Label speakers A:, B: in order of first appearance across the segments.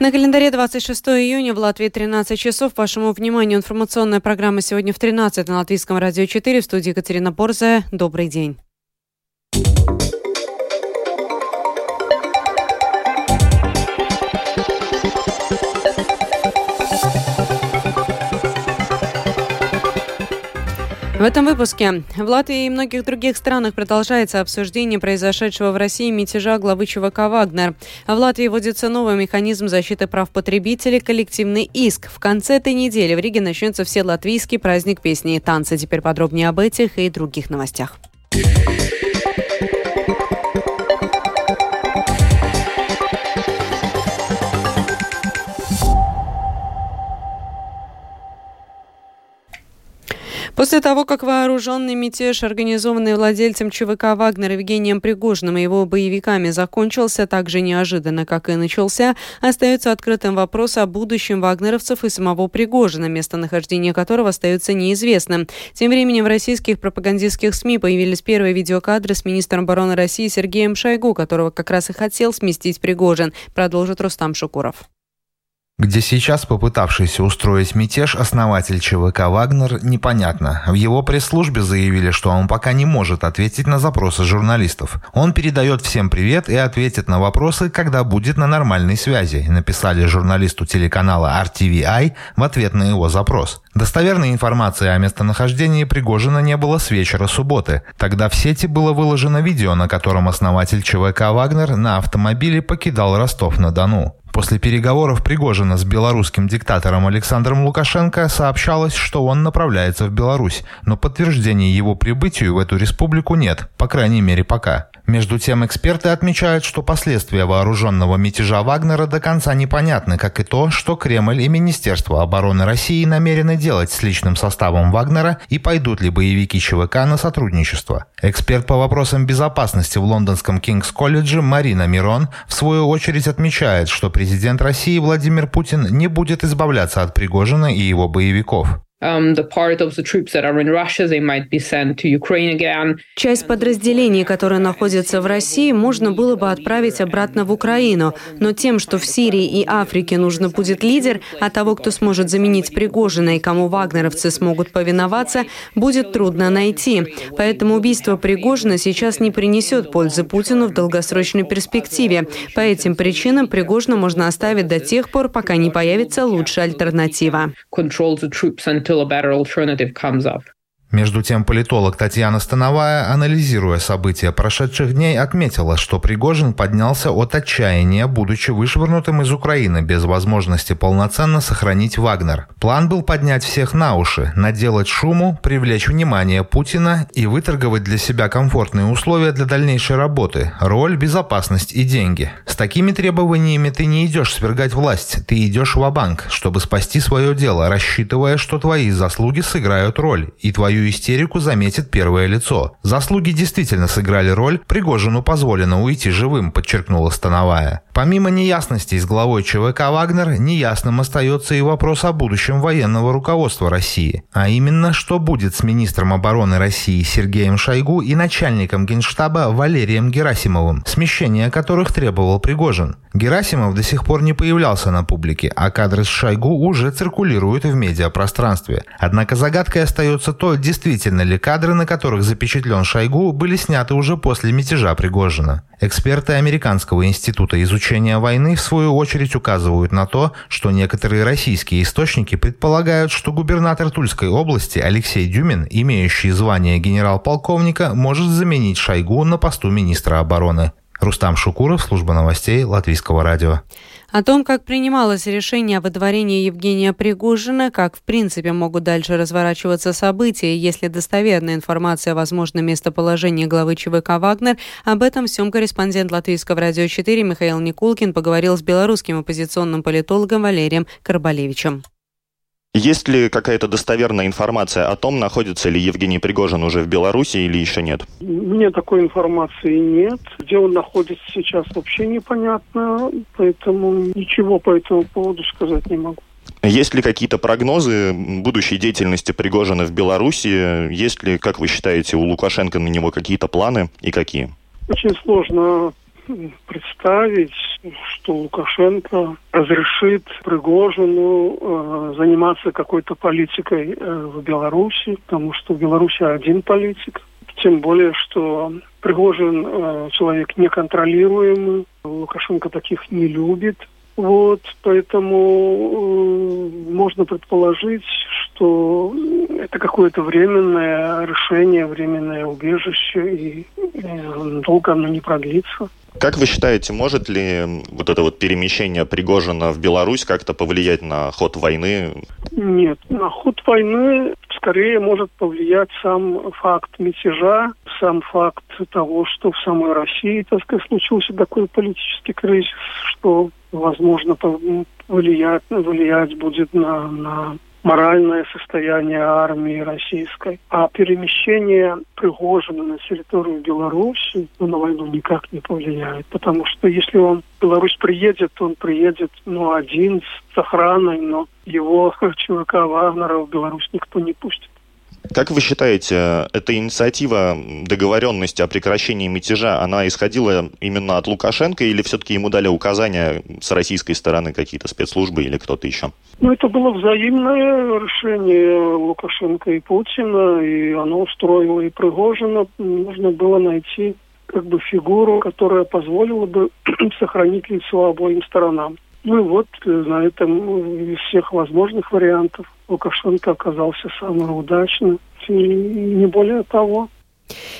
A: На календаре 26 июня в Латвии 13 часов. Вашему вниманию информационная программа сегодня в 13 на Латвийском радио 4 в студии Екатерина Борзая. Добрый день. В этом выпуске в Латвии и многих других странах продолжается обсуждение произошедшего в России мятежа главы ЧВК «Вагнер». В Латвии вводится новый механизм защиты прав потребителей – коллективный иск. В конце этой недели в Риге начнется все латвийский праздник песни и танцы. Теперь подробнее об этих и других новостях. После того, как вооруженный мятеж, организованный владельцем ЧВК «Вагнер» Евгением Пригожиным и его боевиками, закончился так же неожиданно, как и начался, остается открытым вопрос о будущем вагнеровцев и самого Пригожина, местонахождение которого остается неизвестным. Тем временем в российских пропагандистских СМИ появились первые видеокадры с министром обороны России Сергеем Шойгу, которого как раз и хотел сместить Пригожин, продолжит Рустам Шукуров
B: где сейчас попытавшийся устроить мятеж основатель ЧВК «Вагнер» непонятно. В его пресс-службе заявили, что он пока не может ответить на запросы журналистов. Он передает всем привет и ответит на вопросы, когда будет на нормальной связи, написали журналисту телеканала RTVI в ответ на его запрос. Достоверной информации о местонахождении Пригожина не было с вечера субботы. Тогда в сети было выложено видео, на котором основатель ЧВК «Вагнер» на автомобиле покидал Ростов-на-Дону. После переговоров Пригожина с белорусским диктатором Александром Лукашенко сообщалось, что он направляется в Беларусь, но подтверждения его прибытию в эту республику нет, по крайней мере пока. Между тем, эксперты отмечают, что последствия вооруженного мятежа Вагнера до конца непонятны, как и то, что Кремль и Министерство обороны России намерены делать с личным составом Вагнера и пойдут ли боевики ЧВК на сотрудничество. Эксперт по вопросам безопасности в лондонском Кингс-колледже Марина Мирон в свою очередь отмечает, что президент России Владимир Путин не будет избавляться от Пригожина и его боевиков.
A: Часть подразделений, которые находятся в России, можно было бы отправить обратно в Украину, но тем, что в Сирии и Африке нужно будет лидер, а того, кто сможет заменить Пригожина и кому вагнеровцы смогут повиноваться, будет трудно найти. Поэтому убийство Пригожина сейчас не принесет пользы Путину в долгосрочной перспективе. По этим причинам Пригожина можно оставить до тех пор, пока не появится лучшая альтернатива
B: until a better alternative comes up. Между тем, политолог Татьяна Становая, анализируя события прошедших дней, отметила, что Пригожин поднялся от отчаяния, будучи вышвырнутым из Украины без возможности полноценно сохранить Вагнер. План был поднять всех на уши, наделать шуму, привлечь внимание Путина и выторговать для себя комфортные условия для дальнейшей работы, роль, безопасность и деньги. С такими требованиями ты не идешь свергать власть, ты идешь в банк чтобы спасти свое дело, рассчитывая, что твои заслуги сыграют роль, и твою Твою истерику заметит первое лицо. Заслуги действительно сыграли роль, Пригожину позволено уйти живым, подчеркнула Становая. Помимо неясностей с главой ЧВК «Вагнер», неясным остается и вопрос о будущем военного руководства России. А именно, что будет с министром обороны России Сергеем Шойгу и начальником генштаба Валерием Герасимовым, смещение которых требовал Пригожин. Герасимов до сих пор не появлялся на публике, а кадры с Шойгу уже циркулируют в медиапространстве. Однако загадкой остается то, действительно ли кадры, на которых запечатлен Шойгу, были сняты уже после мятежа Пригожина. Эксперты Американского института изучения войны в свою очередь указывают на то, что некоторые российские источники предполагают, что губернатор Тульской области Алексей Дюмин, имеющий звание генерал-полковника, может заменить Шойгу на посту министра обороны. Рустам Шукуров, служба новостей Латвийского радио.
A: О том, как принималось решение о выдворении Евгения Пригожина, как в принципе могут дальше разворачиваться события, если достоверная информация о возможном местоположении главы ЧВК «Вагнер», об этом всем корреспондент Латвийского радио 4 Михаил Никулкин поговорил с белорусским оппозиционным политологом Валерием Карбалевичем.
C: Есть ли какая-то достоверная информация о том, находится ли Евгений Пригожин уже в Беларуси или еще нет?
D: Мне такой информации нет. Где он находится сейчас вообще непонятно, поэтому ничего по этому поводу сказать не могу.
C: Есть ли какие-то прогнозы будущей деятельности Пригожина в Беларуси? Есть ли, как вы считаете, у Лукашенко на него какие-то планы и какие?
D: Очень сложно представить, что Лукашенко разрешит Пригожину э, заниматься какой-то политикой э, в Беларуси, потому что в Беларуси один политик. Тем более, что Пригожин э, человек неконтролируемый, Лукашенко таких не любит. Вот, поэтому э, можно предположить, что это какое-то временное решение, временное убежище, и, и долго оно не продлится.
C: Как вы считаете, может ли вот это вот перемещение Пригожина в Беларусь как-то повлиять на ход войны?
D: Нет, на ход войны скорее может повлиять сам факт мятежа, сам факт того, что в самой России, так сказать, случился такой политический кризис, что, возможно, влиять, влиять будет на, на моральное состояние армии российской. А перемещение Пригожина на территорию Беларуси ну, на войну никак не повлияет. Потому что если он в Беларусь приедет, он приедет ну, один с охраной, но его ЧВК Вагнера в Беларусь никто не пустит.
C: Как вы считаете, эта инициатива договоренности о прекращении мятежа, она исходила именно от Лукашенко или все-таки ему дали указания с российской стороны какие-то спецслужбы или кто-то еще?
D: Ну, это было взаимное решение Лукашенко и Путина, и оно устроило и Пригожина. Нужно было найти как бы фигуру, которая позволила бы сохранить лицо обоим сторонам. Ну и вот э, на этом из всех возможных вариантов Лукашенко оказался самым удачным, и не более того.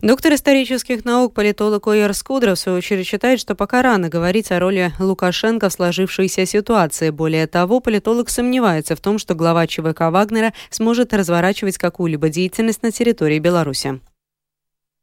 A: Доктор исторических наук, политолог Ойер Скудров, в свою очередь, считает, что пока рано говорить о роли Лукашенко в сложившейся ситуации. Более того, политолог сомневается в том, что глава ЧВК Вагнера сможет разворачивать какую-либо деятельность на территории Беларуси.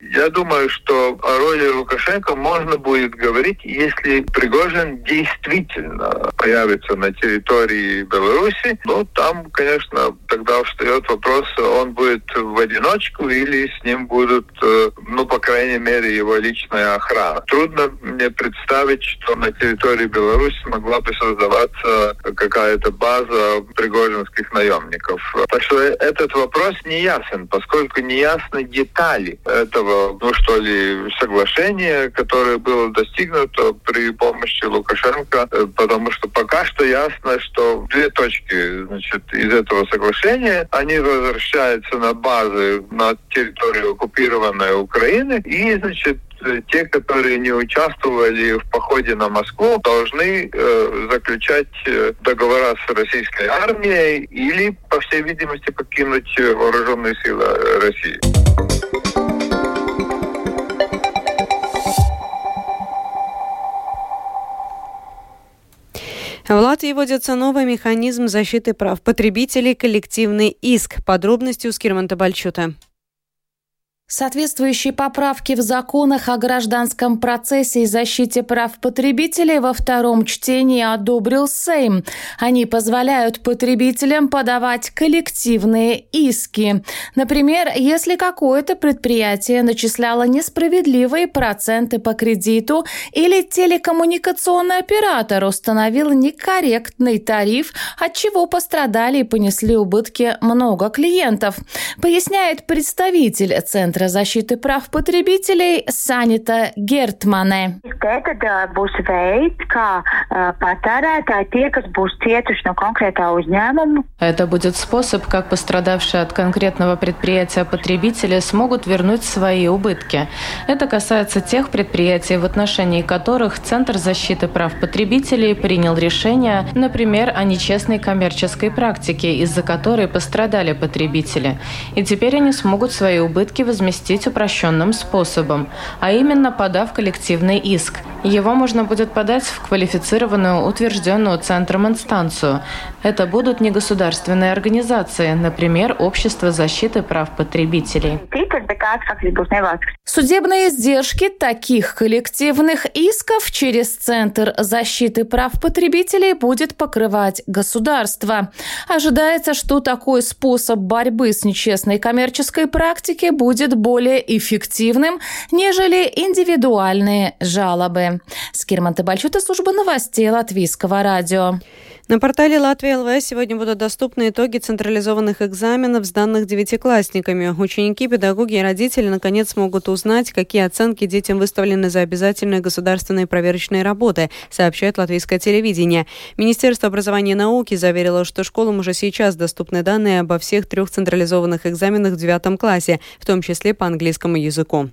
E: Я думаю, что о роли Лукашенко можно будет говорить, если Пригожин действительно появится на территории Беларуси. Ну, там, конечно, тогда встает вопрос, он будет в одиночку или с ним будут, э, ну, по крайней мере, его личная охрана. Трудно мне представить, что на территории Беларуси могла бы создаваться какая-то база пригожинских наемников. Так что этот вопрос не ясен, поскольку не ясны детали этого ну что ли, соглашения, которое было достигнуто при помощи Лукашенко, э, потому что пока что ясно, что две точки значит, из этого соглашения, они возвращаются на базы на территорию оккупированной Украины, и, значит, те, которые не участвовали в походе на Москву, должны э, заключать э, договора с российской армией или, по всей видимости, покинуть вооруженные силы России.
A: В Латвии вводится новый механизм защиты прав потребителей – коллективный иск. Подробности у Скирманта Бальчута.
F: Соответствующие поправки в законах о гражданском процессе и защите прав потребителей во втором чтении одобрил Сейм. Они позволяют потребителям подавать коллективные иски. Например, если какое-то предприятие начисляло несправедливые проценты по кредиту или телекоммуникационный оператор установил некорректный тариф, от чего пострадали и понесли убытки много клиентов. Поясняет представитель Центра Центра защиты прав потребителей Санита Гертмане.
G: Это будет способ, как пострадавшие от конкретного предприятия потребители смогут вернуть свои убытки. Это касается тех предприятий, в отношении которых Центр защиты прав потребителей принял решение, например, о нечестной коммерческой практике, из-за которой пострадали потребители. И теперь они смогут свои убытки возместить возместить упрощенным способом, а именно подав коллективный иск. Его можно будет подать в квалифицированную, утвержденную центром инстанцию. Это будут негосударственные организации, например, Общество защиты прав потребителей.
F: Судебные издержки таких коллективных исков через Центр защиты прав потребителей будет покрывать государство. Ожидается, что такой способ борьбы с нечестной коммерческой практикой будет более эффективным, нежели индивидуальные жалобы. Скирман Табальчута, служба новостей Латвийского радио.
A: На портале Латвии ЛВС сегодня будут доступны итоги централизованных экзаменов, сданных девятиклассниками. Ученики, педагоги и родители наконец смогут узнать, какие оценки детям выставлены за обязательные государственные проверочные работы, сообщает латвийское телевидение. Министерство образования и науки заверило, что школам уже сейчас доступны данные обо всех трех централизованных экзаменах в девятом классе, в том числе по английскому языку.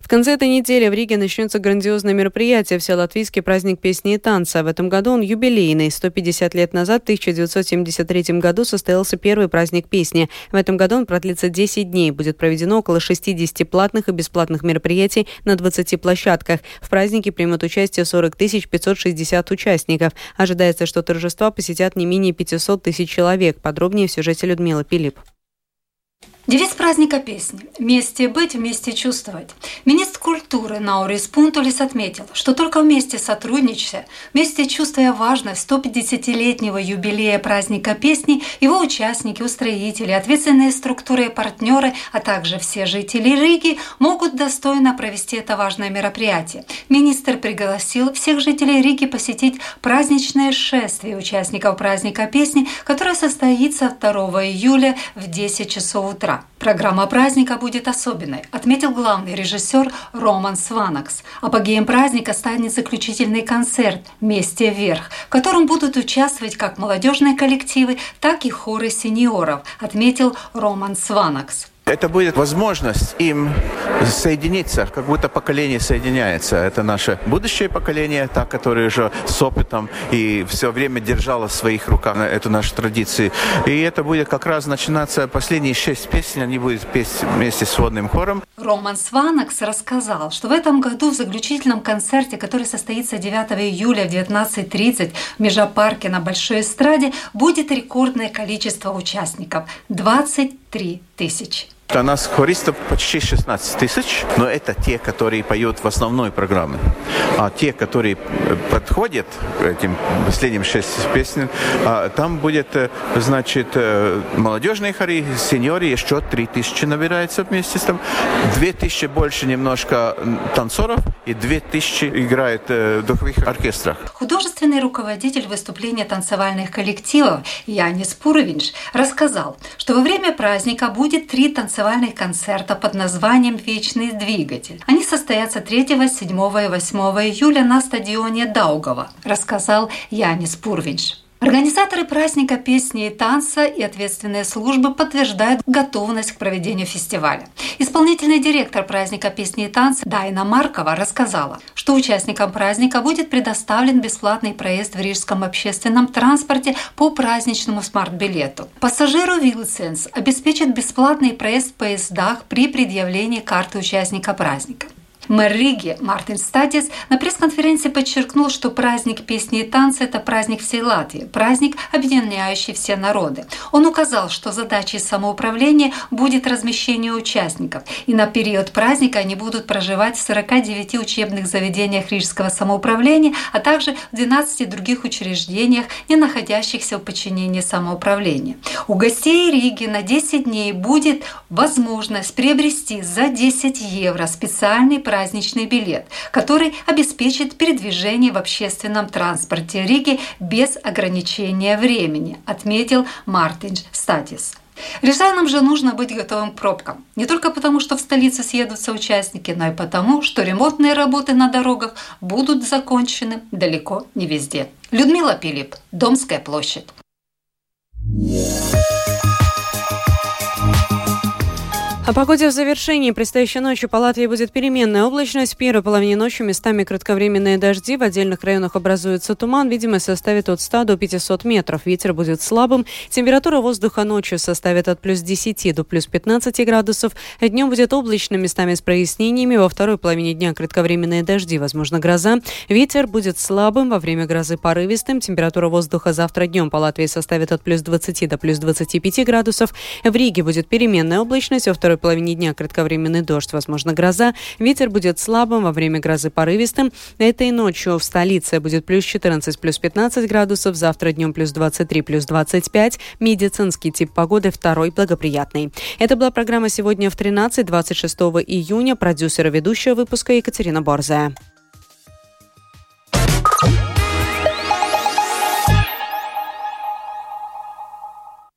A: В конце этой недели в Риге начнется грандиозное мероприятие Латвийский праздник песни и танца. В этом году он юбилейный. 150 лет назад, в 1973 году, состоялся первый праздник песни. В этом году он продлится 10 дней. Будет проведено около 60 платных и бесплатных мероприятий на 20 площадках. В празднике примут участие 40 560 участников. Ожидается, что торжества посетят не менее 500 тысяч человек. Подробнее в сюжете Людмила Пилип.
H: Девиз праздника песни «Вместе быть, вместе чувствовать». Министр культуры Наурис Пунтулис отметил, что только вместе сотрудничая, вместе чувствуя важность 150-летнего юбилея праздника песни, его участники, устроители, ответственные структуры и партнеры, а также все жители Риги могут достойно провести это важное мероприятие. Министр пригласил всех жителей Риги посетить праздничное шествие участников праздника песни, которое состоится 2 июля в 10 часов утра. Программа праздника будет особенной, отметил главный режиссер Роман Сванакс. Апогеем праздника станет заключительный концерт «Вместе вверх», в котором будут участвовать как молодежные коллективы, так и хоры сеньоров, отметил Роман Сванакс.
I: Это будет возможность им соединиться, как будто поколение соединяется. Это наше будущее поколение, та, которое уже с опытом и все время держало в своих руках эту нашу традицию. И это будет как раз начинаться последние шесть песен, они будут петь вместе с водным хором.
H: Роман Сванакс рассказал, что в этом году в заключительном концерте, который состоится 9 июля в 19.30 в Межапарке на Большой эстраде, будет рекордное количество участников – 20 3000.
I: У нас хористов почти 16 тысяч, но это те, которые поют в основной программе. А те, которые э, подходят к этим последним шесть песен, а, там будет, э, значит, э, молодежные хори, сеньоры, еще 3 тысячи набирается вместе с тем. 2 тысячи больше немножко танцоров и 2 тысячи играет в духовых оркестрах.
H: Художественный руководитель выступления танцевальных коллективов Янис Пуровинш рассказал, что во время праздника будет три танцевальных танцевальных концерта под названием «Вечный двигатель». Они состоятся 3, 7 и 8 июля на стадионе Даугава, рассказал Янис Пурвинш. Организаторы праздника песни и танца и ответственные службы подтверждают готовность к проведению фестиваля. Исполнительный директор праздника песни и танца Дайна Маркова рассказала, что участникам праздника будет предоставлен бесплатный проезд в рижском общественном транспорте по праздничному смарт-билету. Pasažieru vilciens обеспечит бесплатный проезд в поездах при предъявлении карты участника праздника. Мэр Риги Мартин Статис на пресс-конференции подчеркнул, что праздник песни и танца – это праздник всей Латвии, праздник, объединяющий все народы. Он указал, что задачей самоуправления будет размещение участников, и на период праздника они будут проживать в 49 учебных заведениях Рижского самоуправления, а также в 12 других учреждениях, не находящихся в подчинении самоуправления. У гостей Риги на 10 дней будет возможность приобрести за 10 евро специальный праздник праздничный билет, который обеспечит передвижение в общественном транспорте Риги без ограничения времени, отметил Мартин Статис. Рязанам же нужно быть готовым к пробкам. Не только потому, что в столице съедутся участники, но и потому, что ремонтные работы на дорогах будут закончены далеко не везде. Людмила Пилип, Домская площадь.
A: О погоде в завершении. Предстоящей ночью по Латвии будет переменная облачность. В первой половине ночи местами кратковременные дожди. В отдельных районах образуется туман. Видимость составит от 100 до 500 метров. Ветер будет слабым. Температура воздуха ночью составит от плюс 10 до плюс 15 градусов. Днем будет облачно, местами с прояснениями. Во второй половине дня кратковременные дожди, возможно, гроза. Ветер будет слабым, во время грозы порывистым. Температура воздуха завтра днем по Латвии составит от плюс 20 до плюс 25 градусов. В Риге будет переменная облачность. Во второй второй половине дня кратковременный дождь, возможно, гроза. Ветер будет слабым, во время грозы порывистым. Этой ночью в столице будет плюс 14, плюс 15 градусов, завтра днем плюс 23, плюс 25. Медицинский тип погоды второй благоприятный. Это была программа «Сегодня в 13, 26 июня». Продюсер и ведущая выпуска Екатерина Борзая.